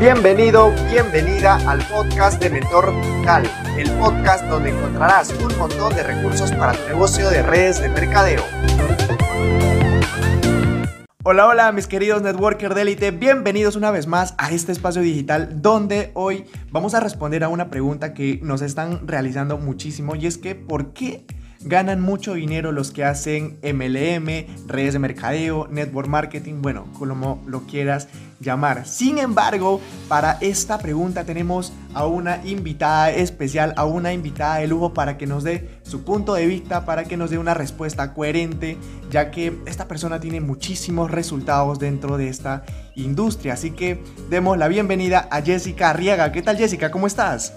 Bienvenido, bienvenida al podcast de Mentor Digital, el podcast donde encontrarás un montón de recursos para tu negocio de redes de mercadeo. Hola, hola mis queridos networkers de élite, bienvenidos una vez más a este espacio digital donde hoy vamos a responder a una pregunta que nos están realizando muchísimo y es que ¿por qué ganan mucho dinero los que hacen MLM, redes de mercadeo, network marketing, bueno, como lo quieras llamar. Sin embargo, para esta pregunta tenemos a una invitada especial, a una invitada de lujo para que nos dé su punto de vista, para que nos dé una respuesta coherente, ya que esta persona tiene muchísimos resultados dentro de esta industria. Así que demos la bienvenida a Jessica Arriaga. ¿Qué tal Jessica? ¿Cómo estás?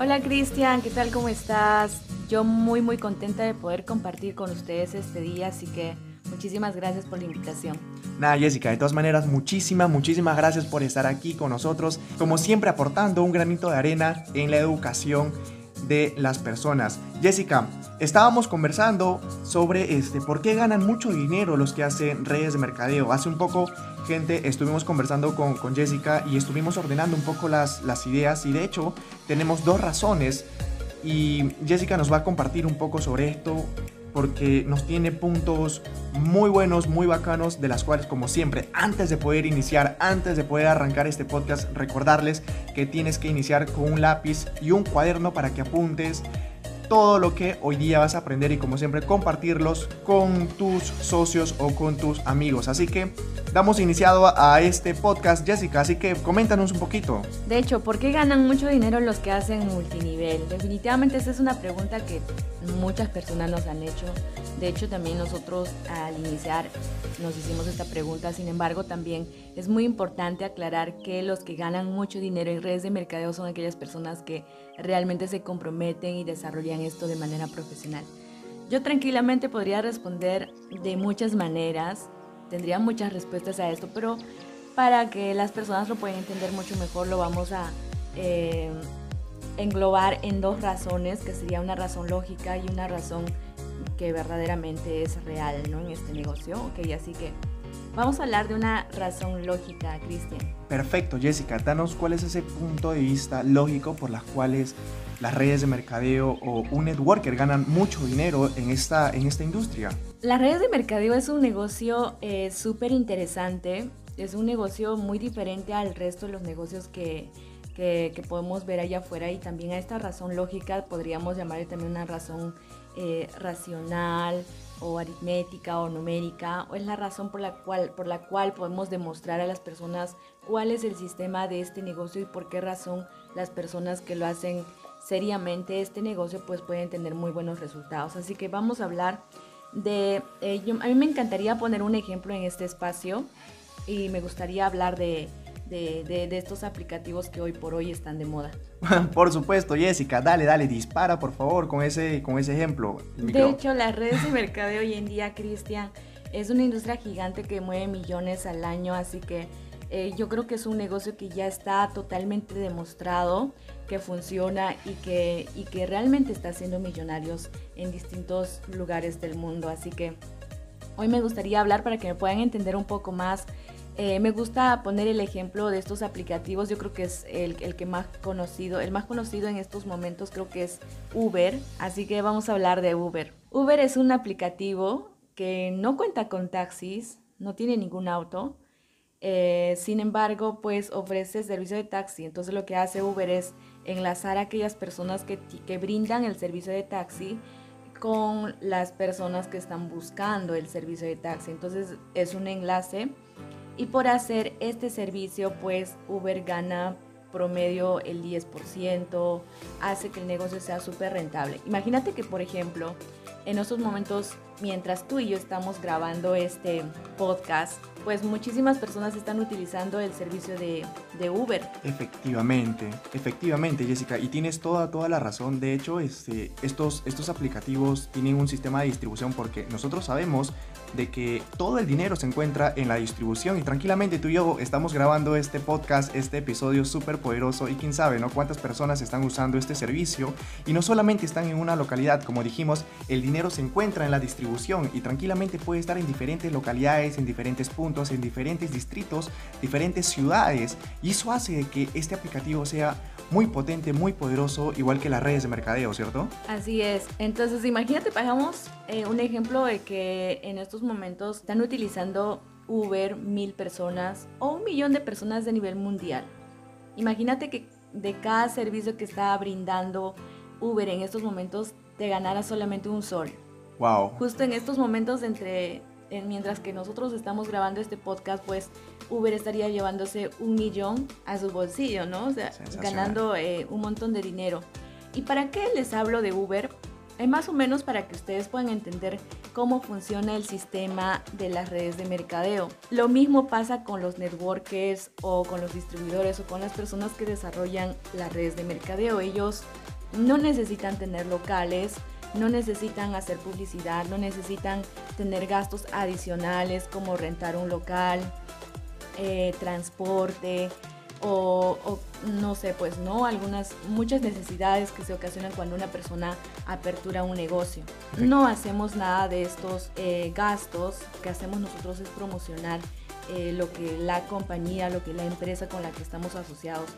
Hola Cristian, ¿qué tal? ¿Cómo estás? Yo muy muy contenta de poder compartir con ustedes este día, así que muchísimas gracias por la invitación. Nada, Jessica, de todas maneras, muchísimas, muchísimas gracias por estar aquí con nosotros, como siempre aportando un granito de arena en la educación de las personas. Jessica, estábamos conversando sobre este, por qué ganan mucho dinero los que hacen redes de mercadeo. Hace un poco, gente, estuvimos conversando con, con Jessica y estuvimos ordenando un poco las, las ideas y de hecho tenemos dos razones y Jessica nos va a compartir un poco sobre esto porque nos tiene puntos muy buenos, muy bacanos, de las cuales como siempre, antes de poder iniciar, antes de poder arrancar este podcast, recordarles que tienes que iniciar con un lápiz y un cuaderno para que apuntes todo lo que hoy día vas a aprender y como siempre compartirlos con tus socios o con tus amigos. Así que damos iniciado a este podcast, Jessica, así que coméntanos un poquito. De hecho, ¿por qué ganan mucho dinero los que hacen multinivel? Definitivamente esa es una pregunta que muchas personas nos han hecho. De hecho, también nosotros al iniciar nos hicimos esta pregunta. Sin embargo, también es muy importante aclarar que los que ganan mucho dinero en redes de mercadeo son aquellas personas que realmente se comprometen y desarrollan esto de manera profesional. Yo tranquilamente podría responder de muchas maneras, tendría muchas respuestas a esto, pero para que las personas lo puedan entender mucho mejor, lo vamos a eh, englobar en dos razones, que sería una razón lógica y una razón que verdaderamente es real ¿no? en este negocio. Ok, así que vamos a hablar de una razón lógica, Cristian. Perfecto, Jessica, danos cuál es ese punto de vista lógico por las cuales las redes de mercadeo o un networker ganan mucho dinero en esta, en esta industria. Las redes de mercadeo es un negocio eh, súper interesante, es un negocio muy diferente al resto de los negocios que, que, que, podemos ver allá afuera y también a esta razón lógica podríamos llamarle también una razón eh, racional o aritmética o numérica, o es la razón por la, cual, por la cual podemos demostrar a las personas cuál es el sistema de este negocio y por qué razón las personas que lo hacen seriamente este negocio pues pueden tener muy buenos resultados. Así que vamos a hablar de, eh, a mí me encantaría poner un ejemplo en este espacio y me gustaría hablar de de, estos aplicativos que hoy por hoy están de moda. por supuesto, Jessica, dale, dale, dispara por favor con ese, con ese ejemplo. De hecho, las redes de mercadeo hoy en día, Cristian, es una industria gigante que mueve millones al año, así que eh, yo creo que es un negocio que ya está totalmente demostrado que funciona y que, y que realmente está haciendo millonarios en distintos lugares del mundo. Así que hoy me gustaría hablar para que me puedan entender un poco más eh, me gusta poner el ejemplo de estos aplicativos. Yo creo que es el, el, que más conocido, el más conocido en estos momentos creo que es Uber. Así que vamos a hablar de Uber. Uber es un aplicativo que no cuenta con taxis, no tiene ningún auto. Eh, sin embargo, pues ofrece servicio de taxi. Entonces lo que hace Uber es enlazar a aquellas personas que, que brindan el servicio de taxi con las personas que están buscando el servicio de taxi. Entonces es un enlace y por hacer este servicio, pues Uber gana promedio el 10%, hace que el negocio sea súper rentable. Imagínate que, por ejemplo, en esos momentos, mientras tú y yo estamos grabando este podcast, pues muchísimas personas están utilizando el servicio de, de, Uber. Efectivamente, efectivamente, Jessica, y tienes toda, toda la razón. De hecho, este, estos, estos aplicativos tienen un sistema de distribución porque nosotros sabemos de que todo el dinero se encuentra en la distribución y tranquilamente tú y yo estamos grabando este podcast, este episodio súper poderoso y quién sabe, ¿no? Cuántas personas están usando este servicio y no solamente están en una localidad, como dijimos, el dinero se encuentra en la distribución y tranquilamente puede estar en diferentes localidades, en diferentes puntos, en diferentes distritos, diferentes ciudades. Y eso hace que este aplicativo sea muy potente, muy poderoso, igual que las redes de mercadeo, ¿cierto? Así es. Entonces, imagínate, pagamos eh, un ejemplo de que en estos momentos están utilizando Uber mil personas o un millón de personas de nivel mundial. Imagínate que de cada servicio que está brindando Uber en estos momentos te ganara solamente un sol. Wow. Justo en estos momentos entre mientras que nosotros estamos grabando este podcast, pues Uber estaría llevándose un millón a su bolsillo, ¿no? O sea, ganando eh, un montón de dinero. ¿Y para qué les hablo de Uber? Es más o menos para que ustedes puedan entender cómo funciona el sistema de las redes de mercadeo. Lo mismo pasa con los networkers o con los distribuidores o con las personas que desarrollan las redes de mercadeo. Ellos no necesitan tener locales, no necesitan hacer publicidad, no necesitan tener gastos adicionales como rentar un local, eh, transporte, o, no sé, pues no, algunas, muchas necesidades que se ocasionan cuando una persona apertura un negocio. No hacemos nada de estos eh, gastos, que hacemos nosotros es promocionar eh, lo que la compañía, lo que la empresa con la que estamos asociados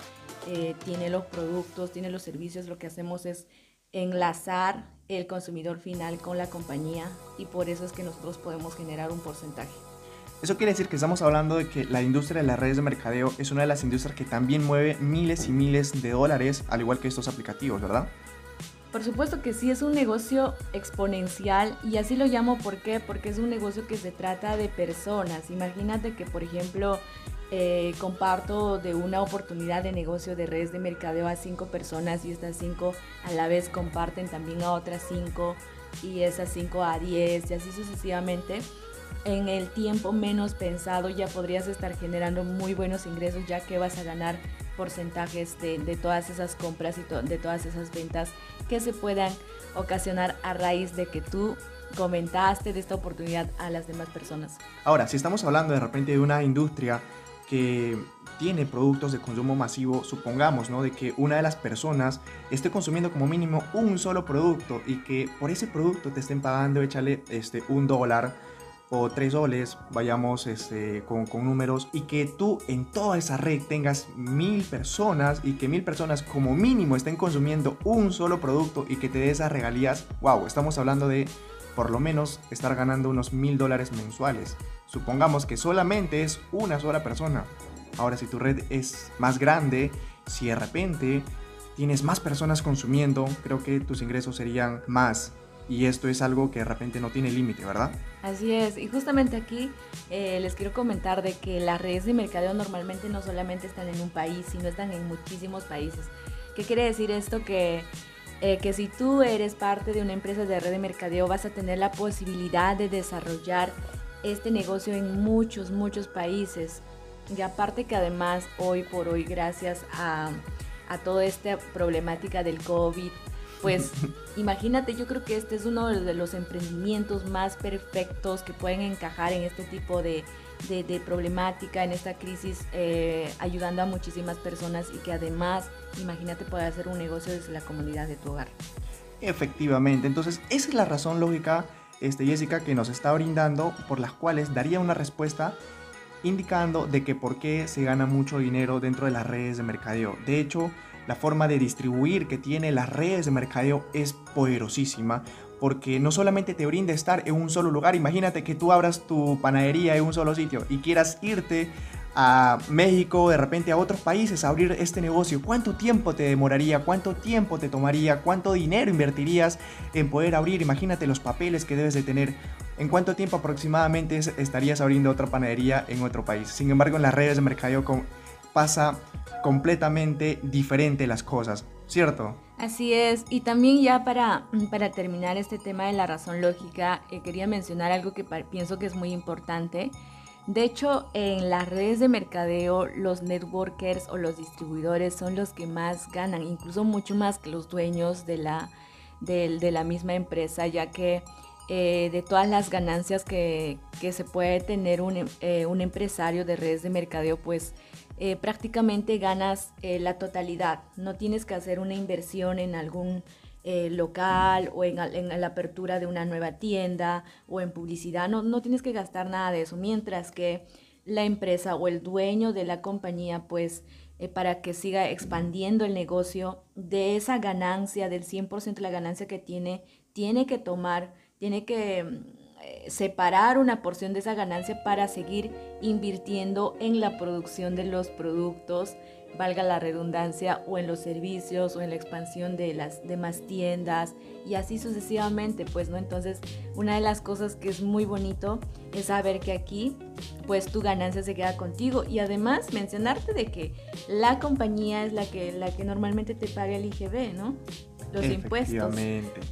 tiene los productos, tiene los servicios, lo que hacemos es enlazar el consumidor final con la compañía y por eso es que nosotros podemos generar un porcentaje. Eso quiere decir que estamos hablando de que la industria de las redes de mercadeo es una de las industrias que también mueve miles y miles de dólares, al igual que estos aplicativos, ¿verdad? Por supuesto que sí, es un negocio exponencial y así lo llamo ¿por qué? porque es un negocio que se trata de personas. Imagínate que, por ejemplo, eh, comparto de una oportunidad de negocio de redes de mercadeo a cinco personas y estas cinco a la vez comparten también a otras cinco y esas cinco a diez y así sucesivamente en el tiempo menos pensado ya podrías estar generando muy buenos ingresos ya que vas a ganar porcentajes de, todas esas compras y de todas esas ventas que se puedan ocasionar a raíz de que tú comentaste de esta oportunidad a las demás personas. Ahora, si estamos hablando de repente de una industria que tiene productos de consumo masivo, supongamos, ¿no? De que una de las personas esté consumiendo como mínimo un solo producto y que por ese producto te estén pagando, échale este, un dólar o tres soles, vayamos este, con, con, números, y que tú en toda esa red tengas mil personas y que mil personas como mínimo estén consumiendo un solo producto y que te dé regalías, wow, estamos hablando de por lo menos estar ganando unos mil dólares mensuales. Supongamos que solamente es una sola persona. Ahora, si tu red es más grande, si de repente tienes más personas consumiendo, creo que tus ingresos serían más y esto es algo que de repente no tiene límite, ¿verdad? Así es, y justamente aquí eh, les quiero comentar de que las redes de mercadeo normalmente no solamente están en un país, sino están en muchísimos países. ¿Qué quiere decir esto? Que, eh, que si tú eres parte de una empresa de red de mercadeo vas a tener la posibilidad de desarrollar este negocio en muchos, muchos países. Y aparte que además hoy por hoy, gracias a, a toda esta problemática del COVID, pues imagínate, yo creo que este es uno de los emprendimientos más perfectos que pueden encajar en este tipo de, problemática, en esta crisis, eh, ayudando a muchísimas personas y que además, imagínate, poder hacer un negocio desde la comunidad de tu hogar. Efectivamente, entonces esa es la razón lógica, este, Jessica, que nos está brindando, por las cuales daría una respuesta indicando de que por qué se gana mucho dinero dentro de las redes de mercadeo. De hecho, la forma de distribuir que tiene las redes de mercadeo es poderosísima porque no solamente te brinda estar en un solo lugar, imagínate que tú abras tu panadería en un solo sitio y quieras irte a México, de repente a otros países a abrir este negocio, ¿cuánto tiempo te demoraría? ¿Cuánto tiempo te tomaría? ¿Cuánto dinero invertirías en poder abrir? Imagínate los papeles que debes de tener. ¿En cuánto tiempo aproximadamente estarías abriendo otra panadería en otro país? Sin embargo, en las redes de mercadeo pasa completamente diferente las cosas, ¿cierto? Así es, y también ya para, para terminar este tema de la razón lógica, eh, quería mencionar algo que pienso que es muy importante. De hecho, en las redes de mercadeo, los networkers o los distribuidores son los que más ganan, incluso mucho más que los dueños de la, de, la misma empresa, ya que eh, de todas las ganancias que, que se puede tener un, eh, un empresario de redes de mercadeo, pues eh, prácticamente ganas la totalidad. No tienes que hacer una inversión en algún, local o en, la apertura de una nueva tienda o en publicidad. No, no tienes que gastar nada de eso, mientras que la empresa o el dueño de la compañía, pues para que siga expandiendo el negocio, de esa ganancia, del 100% de la ganancia que tiene, tiene que tomar, tiene que mm, separar una porción de esa ganancia para seguir invirtiendo en la producción de los productos valga la redundancia, o en los servicios o en la expansión de las demás tiendas y así sucesivamente, pues, ¿no? Entonces, una de las cosas que es muy bonito es saber que aquí, pues, tu ganancia se queda contigo y además mencionarte de que la compañía es la que, la que normalmente te paga el IGB, ¿no? Los impuestos.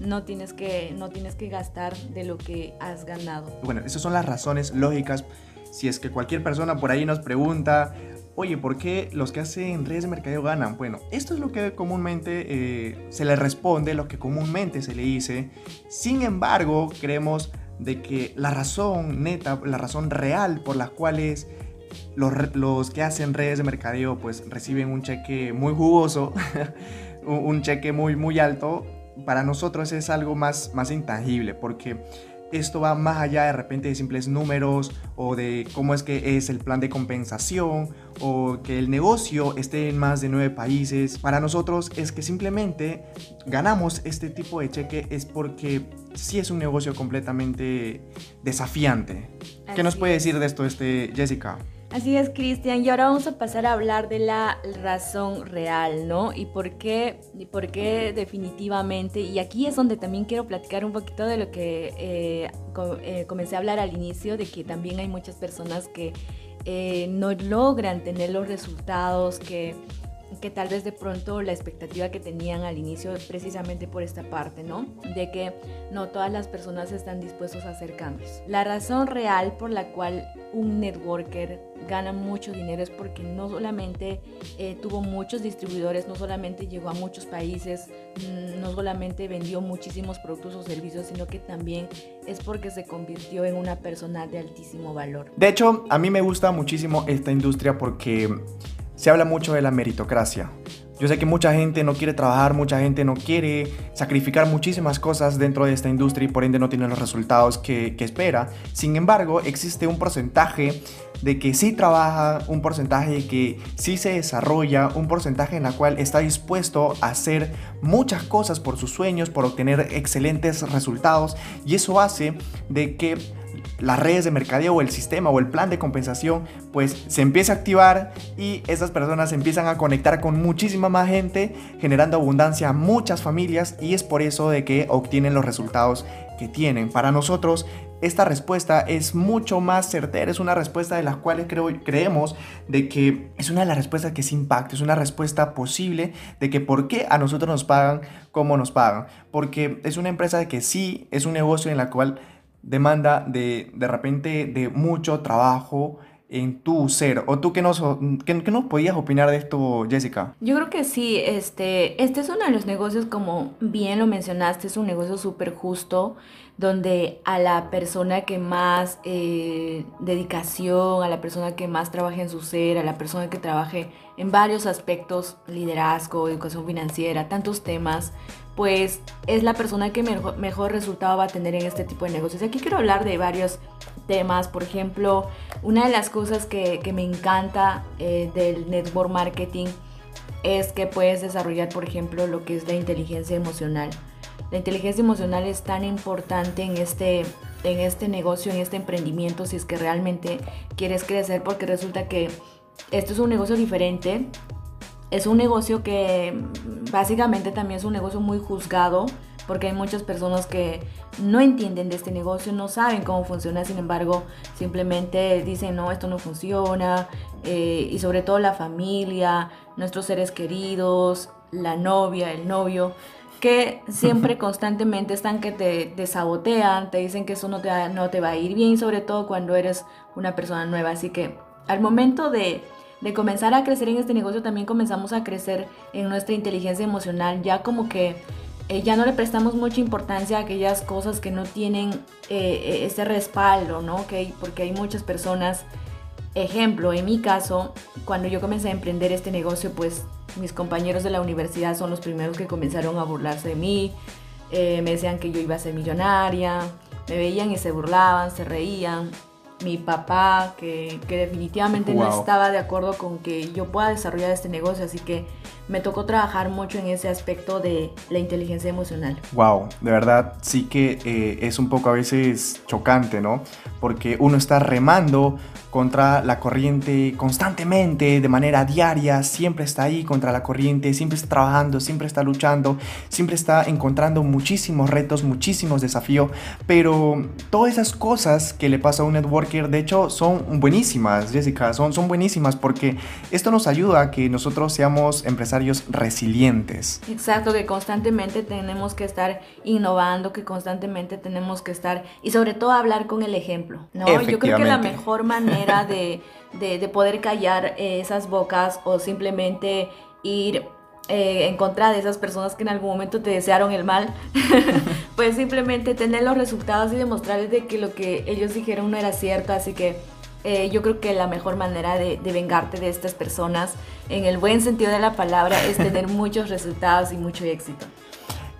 No tienes, que, no tienes que gastar de lo que has ganado. Bueno, esas son las razones lógicas. Si es que cualquier persona por ahí nos pregunta, oye, ¿por qué los que hacen redes de mercadeo ganan? Bueno, esto es lo que comúnmente eh, se le responde, lo que comúnmente se le dice. Sin embargo, creemos de que la razón neta, la razón real por las cuales los, los que hacen redes de mercadeo pues reciben un cheque muy jugoso, un cheque muy, muy alto, para nosotros es algo más, más intangible, porque esto va más allá de repente de simples números o de cómo es que es el plan de compensación o que el negocio esté en más de nueve países. Para nosotros es que simplemente ganamos este tipo de cheque es porque sí es un negocio completamente desafiante. ¿Qué nos puede decir de esto este Jessica? Así es, Cristian. Y ahora vamos a pasar a hablar de la razón real, ¿no? Y por qué, y por qué definitivamente. Y aquí es donde también quiero platicar un poquito de lo que eh, eh, comencé a hablar al inicio, de que también hay muchas personas que eh, no logran tener los resultados que que tal vez de pronto la expectativa que tenían al inicio precisamente por esta parte, ¿no? De que no todas las personas están dispuestos a hacer cambios. La razón real por la cual un networker gana mucho dinero es porque no solamente eh, tuvo muchos distribuidores, no solamente llegó a muchos países, mm, no solamente vendió muchísimos productos o servicios, sino que también es porque se convirtió en una persona de altísimo valor. De hecho, a mí me gusta muchísimo esta industria porque se habla mucho de la meritocracia. Yo sé que mucha gente no quiere trabajar, mucha gente no quiere sacrificar muchísimas cosas dentro de esta industria y por ende no tiene los resultados que, espera. Sin embargo, existe un porcentaje de que sí trabaja, un porcentaje de que sí se desarrolla, un porcentaje en la cual está dispuesto a hacer muchas cosas por sus sueños, por obtener excelentes resultados y eso hace de que las redes de mercadeo o el sistema o el plan de compensación pues se empieza a activar y esas personas empiezan a conectar con muchísima más gente generando abundancia a muchas familias y es por eso de que obtienen los resultados que tienen. Para nosotros esta respuesta es mucho más certera, es una respuesta de la cual creo, creemos de que es una de las respuestas que se impacta, es una respuesta posible de que por qué a nosotros nos pagan como nos pagan, porque es una empresa que sí es un negocio en la cual demanda de, de repente de mucho trabajo en tu ser. ¿O tú qué nos, qué, nos podías opinar de esto, Jessica? Yo creo que sí, este, este es uno de los negocios, como bien lo mencionaste, es un negocio súper justo, donde a la persona que más eh, dedicación, a la persona que más trabaje en su ser, a la persona que trabaje en varios aspectos, liderazgo, educación financiera, tantos temas, pues es la persona que mejor, resultado va a tener en este tipo de negocios. Aquí quiero hablar de varios temas, por ejemplo, una de las cosas que, me encanta eh, del network marketing es que puedes desarrollar, por ejemplo, lo que es la inteligencia emocional. La inteligencia emocional es tan importante en este, en este negocio, en este emprendimiento, si es que realmente quieres crecer, porque resulta que esto es un negocio diferente, es un negocio que básicamente también es un negocio muy juzgado porque hay muchas personas que no entienden de este negocio, no saben cómo funciona, sin embargo, simplemente dicen, no, esto no funciona, eh, y sobre todo la familia, nuestros seres queridos, la novia, el novio, que siempre constantemente están que te, te sabotean, te dicen que eso no te, no te va a ir bien, sobre todo cuando eres una persona nueva. Así que al momento de de comenzar a crecer en este negocio, también comenzamos a crecer en nuestra inteligencia emocional, ya como que eh, ya no le prestamos mucha importancia a aquellas cosas que no tienen eh, eh, ese respaldo, ¿no? Porque hay muchas personas ejemplo, en mi caso, cuando yo comencé a emprender este negocio, pues mis compañeros de la universidad son los primeros que comenzaron a burlarse de mí, me decían que yo iba a ser millonaria, me veían y se burlaban, se reían. Mi papá, que, que definitivamente no estaba de acuerdo con que yo pueda desarrollar este negocio, así que me tocó trabajar mucho en ese aspecto de la inteligencia emocional. Wow, de verdad sí que eh, es un poco a veces chocante, ¿no? Porque uno está remando contra la corriente constantemente, de manera diaria, siempre está ahí contra la corriente, siempre está trabajando, siempre está luchando, siempre está encontrando muchísimos retos, muchísimos desafíos, pero todas esas cosas que le pasa a un networker, de hecho, son buenísimas, Jessica, son, son buenísimas porque esto nos ayuda a que nosotros seamos empresarios resilientes. Exacto, que constantemente tenemos que estar innovando, que constantemente tenemos que estar, y sobre todo hablar con el ejemplo, ¿no? Yo creo que la mejor manera de, poder callar eh, esas bocas o simplemente ir eh, en contra de esas personas que en algún momento te desearon el mal, pues simplemente tener los resultados y demostrarles de que lo que ellos dijeron no era cierto, así que eh, yo creo que la mejor manera de, de, vengarte de estas personas, en el buen sentido de la palabra, es tener muchos resultados y mucho éxito.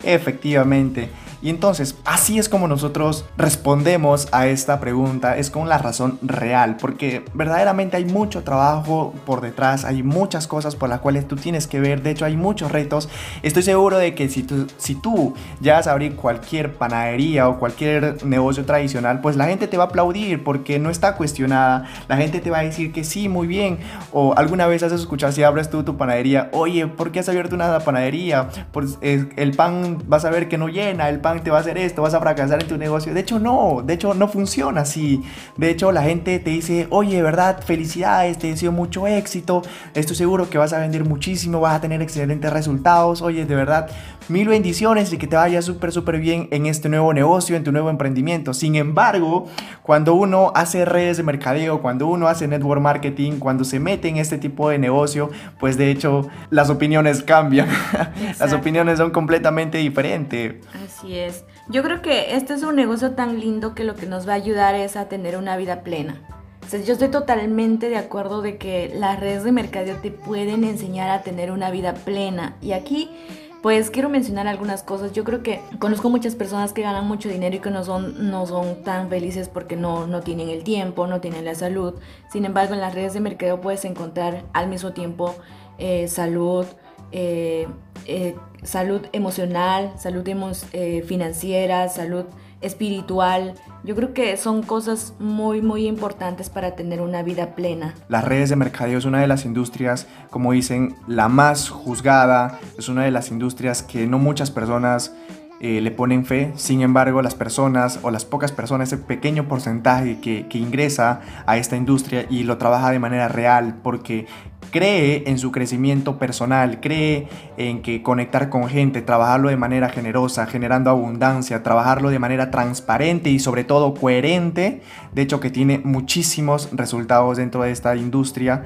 Efectivamente. Y entonces, así es como nosotros respondemos a esta pregunta, es con la razón real, porque verdaderamente hay mucho trabajo por detrás, hay muchas cosas por las cuales tú tienes que ver, de hecho hay muchos retos. Estoy seguro de que si tú, si tú ya a abrir cualquier panadería o cualquier negocio tradicional, pues la gente te va a aplaudir porque no está cuestionada, la gente te va a decir que sí, muy bien, o alguna vez has escuchado si abres tú tu panadería, oye, ¿por qué has abierto una panadería? Pues el pan vas a ver que no llena, el pan te va a hacer esto, vas a fracasar en tu negocio. De hecho, no, de hecho, no funciona así. De hecho, la gente te dice, oye, ¿verdad? Felicidades, te deseo mucho éxito, estoy seguro que vas a vender muchísimo, vas a tener excelentes resultados, oye, de verdad, mil bendiciones y que te vaya súper, súper bien en este nuevo negocio, en tu nuevo emprendimiento. Sin embargo, cuando uno hace redes de mercadeo, cuando uno hace network marketing, cuando se mete en este tipo de negocio, pues de hecho, las opiniones cambian. las opiniones son completamente diferentes. Así es. Yo creo que este es un negocio tan lindo que lo que nos va a ayudar es a tener una vida plena. yo estoy totalmente de acuerdo de que las redes de mercadeo te pueden enseñar a tener una vida plena. Y aquí, pues quiero mencionar algunas cosas. Yo creo que conozco muchas personas que ganan mucho dinero y que no son, no son tan felices porque no, no tienen el tiempo, no tienen la salud. Sin embargo, en las redes de mercadeo puedes encontrar al mismo tiempo eh, salud, eh, eh, salud emocional, salud eh, financiera, salud espiritual. Yo creo que son cosas muy, muy importantes para tener una vida plena. Las redes de mercadeo es una de las industrias, como dicen, la más juzgada, es una de las industrias que no muchas personas eh, le ponen fe. Sin embargo, las personas o las pocas personas, ese pequeño porcentaje que, ingresa a esta industria y lo trabaja de manera real porque cree en su crecimiento personal, cree en que conectar con gente, trabajarlo de manera generosa, generando abundancia, trabajarlo de manera transparente y sobre todo coherente, de hecho que tiene muchísimos resultados dentro de esta industria.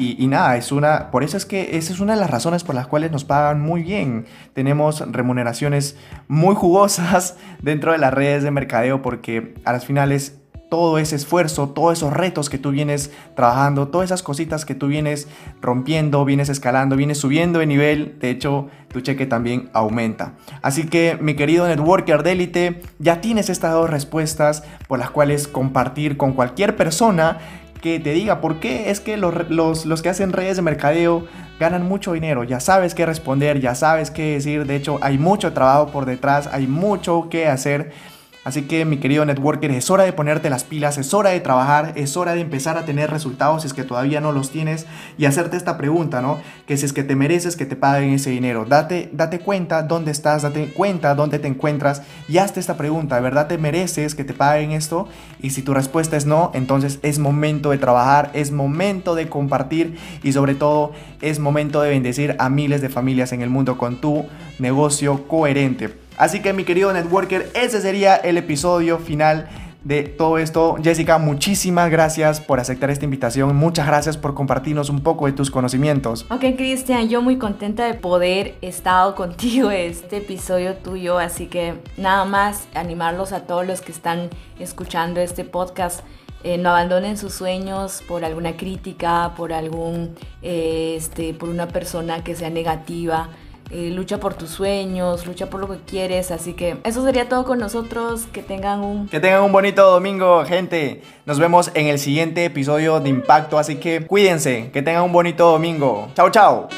Y, nada, es una, por eso es que esa es una de las razones por las cuales nos pagan muy bien. Tenemos remuneraciones muy jugosas dentro de las redes de mercadeo porque a las finales todo ese esfuerzo, todos esos retos que tú vienes trabajando, todas esas cositas que tú vienes rompiendo, vienes escalando, vienes subiendo de nivel, de hecho tu cheque también aumenta. Así que mi querido networker de élite, ya tienes estas dos respuestas por las cuales compartir con cualquier persona que te diga por qué es que los, los, los que hacen redes de mercadeo ganan mucho dinero, ya sabes qué responder, ya sabes qué decir, de hecho hay mucho trabajo por detrás, hay mucho que hacer Así que mi querido networker, es hora de ponerte las pilas, es hora de trabajar, es hora de empezar a tener resultados si es que todavía no los tienes y hacerte esta pregunta, ¿no? Que si es que te mereces que te paguen ese dinero, date, date cuenta dónde estás, date cuenta dónde te encuentras y hazte esta pregunta, ¿de verdad te mereces que te paguen esto? Y si tu respuesta es no, entonces es momento de trabajar, es momento de compartir y sobre todo es momento de bendecir a miles de familias en el mundo con tu negocio coherente. Así que mi querido networker, ese sería el episodio final de todo esto. Jessica, muchísimas gracias por aceptar esta invitación. Muchas gracias por compartirnos un poco de tus conocimientos. Ok, Cristian, yo muy contenta de poder estar contigo este episodio tuyo. Así que nada más animarlos a todos los que están escuchando este podcast eh, no abandonen sus sueños por alguna crítica, por algún, eh, este, por una persona que sea negativa. Eh, lucha por tus sueños, lucha por lo que quieres. Así que eso sería todo con nosotros. Que tengan un... Que tengan un bonito domingo, gente. Nos vemos en el siguiente episodio de Impacto. Así que cuídense. Que tengan un bonito domingo. Chao, chao.